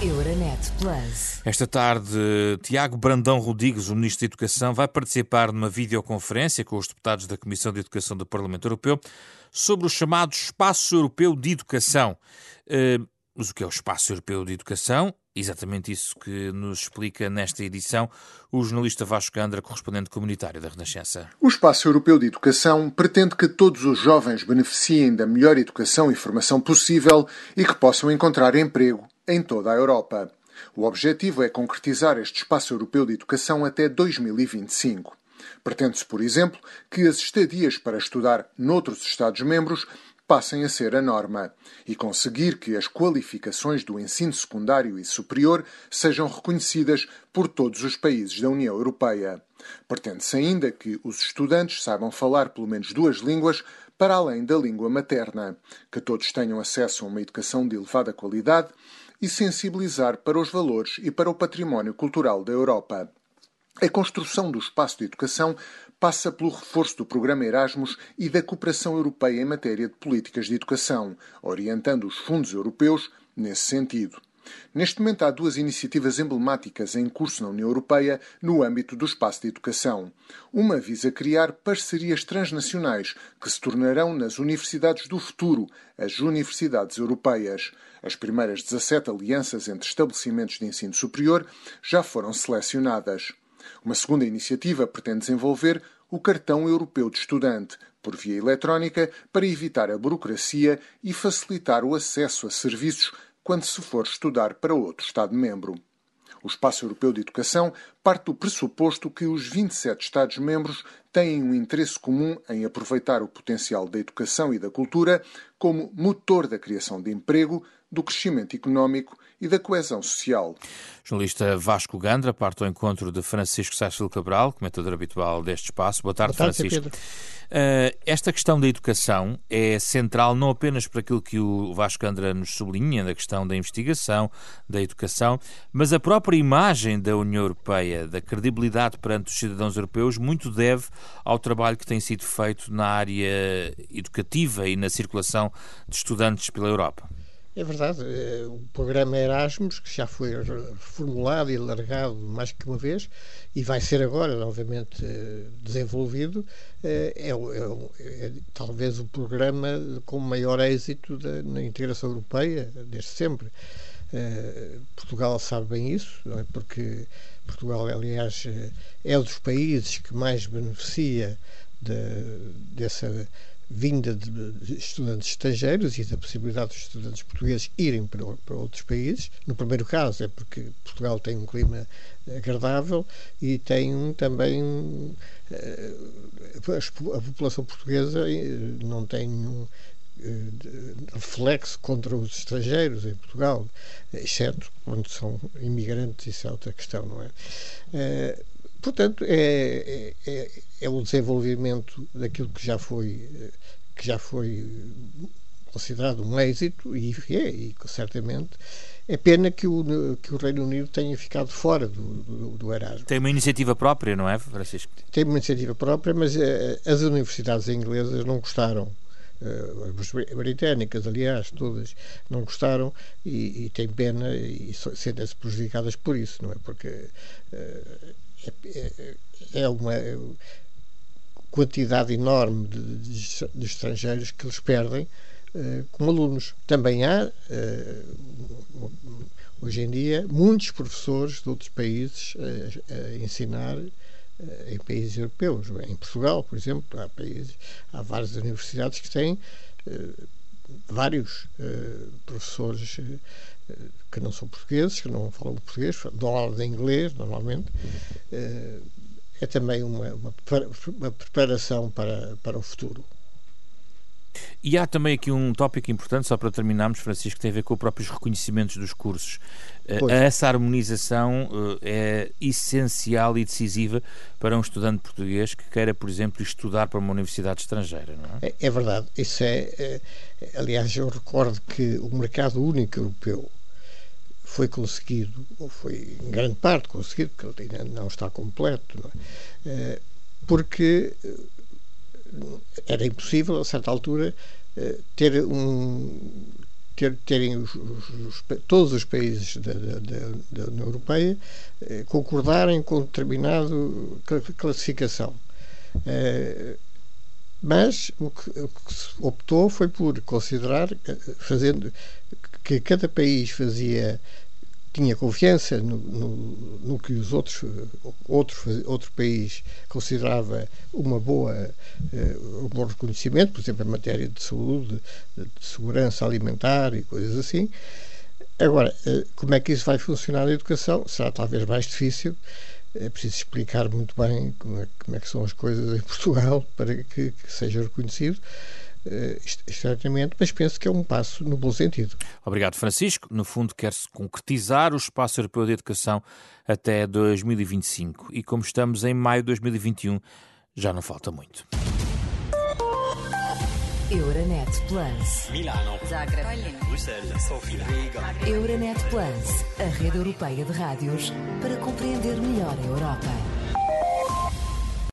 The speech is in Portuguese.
Euronet Plus. Esta tarde, Tiago Brandão Rodrigues, o Ministro da Educação, vai participar numa videoconferência com os deputados da Comissão de Educação do Parlamento Europeu sobre o chamado Espaço Europeu de Educação. Mas o que é o Espaço Europeu de Educação? Exatamente isso que nos explica nesta edição o jornalista Vasco Gandra, correspondente comunitário da Renascença. O Espaço Europeu de Educação pretende que todos os jovens beneficiem da melhor educação e formação possível e que possam encontrar emprego em toda a Europa. O objetivo é concretizar este Espaço Europeu de Educação até 2025. Pretende-se, por exemplo, que as estadias para estudar noutros Estados-membros passem a ser a norma e conseguir que as qualificações do ensino secundário e superior sejam reconhecidas por todos os países da União Europeia. Pretende-se ainda que os estudantes saibam falar pelo menos duas línguas para além da língua materna, que todos tenham acesso a uma educação de elevada qualidade e sensibilizar para os valores e para o património cultural da Europa. A construção do espaço de educação passa pelo reforço do programa Erasmus e da cooperação europeia em matéria de políticas de educação, orientando os fundos europeus nesse sentido. Neste momento há duas iniciativas emblemáticas em curso na União Europeia no âmbito do espaço de educação. Uma visa criar parcerias transnacionais que se tornarão nas universidades do futuro, as universidades europeias. As primeiras 17 alianças entre estabelecimentos de ensino superior já foram selecionadas. Uma segunda iniciativa pretende desenvolver o Cartão Europeu de Estudante, por via eletrónica, para evitar a burocracia e facilitar o acesso a serviços quando se for estudar para outro Estado-membro. O Espaço Europeu de Educação parte do pressuposto que os 27 Estados-membros têm um interesse comum em aproveitar o potencial da educação e da cultura como motor da criação de emprego, do crescimento económico e da coesão social. Jornalista Vasco Gandra parte ao encontro de Francisco Sácil Cabral, comentador habitual deste espaço. Boa tarde, Boa tarde Francisco. Pedro. Uh, esta questão da educação é central não apenas para aquilo que o Vasco Gandra nos sublinha, da questão da investigação, da educação, mas a própria imagem da União Europeia, da credibilidade perante os cidadãos europeus, muito deve ao trabalho que tem sido feito na área educativa e na circulação de estudantes pela Europa. É verdade, eh, o programa Erasmus, que já foi reformulado e alargado mais que uma vez, e vai ser agora, novamente, eh, desenvolvido, eh, é, é, é talvez o programa com maior êxito da, na integração europeia, desde sempre. Portugal sabe bem isso, é? porque Portugal, aliás, é dos países que mais beneficia de, dessa vinda de estudantes estrangeiros e da possibilidade dos estudantes portugueses irem para, para outros países. No primeiro caso é porque Portugal tem um clima agradável e tem também eh, a população portuguesa eh, não tem nenhum eh, reflexo contra os estrangeiros em Portugal, exceto quando são imigrantes, isso é outra questão, não é? Portanto, é, é, é, é o desenvolvimento daquilo que já foi que já foi considerado um êxito e é, e certamente é pena que o, que o Reino Unido tenha ficado fora do, do, do, Erasmus. Tem uma iniciativa própria, não é, Francisco? Tem uma iniciativa própria, mas uh, as universidades inglesas não gostaram. Uh, as britânicas, aliás, todas não gostaram e, e têm pena e sentem-se prejudicadas por isso, não é? Porque uh, é, é, uma quantidade enorme de, de, de estrangeiros que eles perdem uh, como alunos. Também há, hoje em dia, muitos professores de outros países uh, a ensinar em países europeus. Em Portugal, por exemplo, há, países, há várias universidades que têm vários professores que não são portugueses, que não falam português, dão aula de inglês normalmente, é também uma, uma, uma preparação para, para o futuro. E há também aqui um tópico importante, só para terminarmos, Francisco, que tem a ver com os próprios reconhecimentos dos cursos. Eh, pois. Essa harmonização eh, é essencial e decisiva para um estudante português que queira, por exemplo, estudar para uma universidade estrangeira, não é? É, é verdade. Isso é, é, aliás, eu recordo que o mercado único europeu foi conseguido, ou foi em grande parte conseguido, porque ele ainda não está completo, não é? Eh, porque era impossível, a certa altura, eh, ter um ter, terem os, os, todos os países da, da, da, União Europeia eh, concordarem com determinada classificação. Eh, mas o que, o que, se optou foi por considerar, eh, fazendo que cada país fazia tinha confiança no, no, no, que os outros outro, outro país considerava uma boa uh, um bom reconhecimento, por exemplo, em matéria de saúde, de, segurança alimentar e coisas assim. Agora, uh, como é que isso vai funcionar na educação? Será talvez mais difícil. É preciso explicar muito bem como é, como é que são as coisas em Portugal para que, que seja reconhecido externamente, mas penso que é um passo no bom sentido. Obrigado, Francisco. No fundo, quer-se concretizar o Espaço Europeu de Educação até 2025 e, como estamos em maio de 2021, já não falta muito. Euronet Plus. Milano. Zagreb. Bruxelas. Sofia. Euronet Plus, a rede europeia de rádios para compreender melhor a Europa.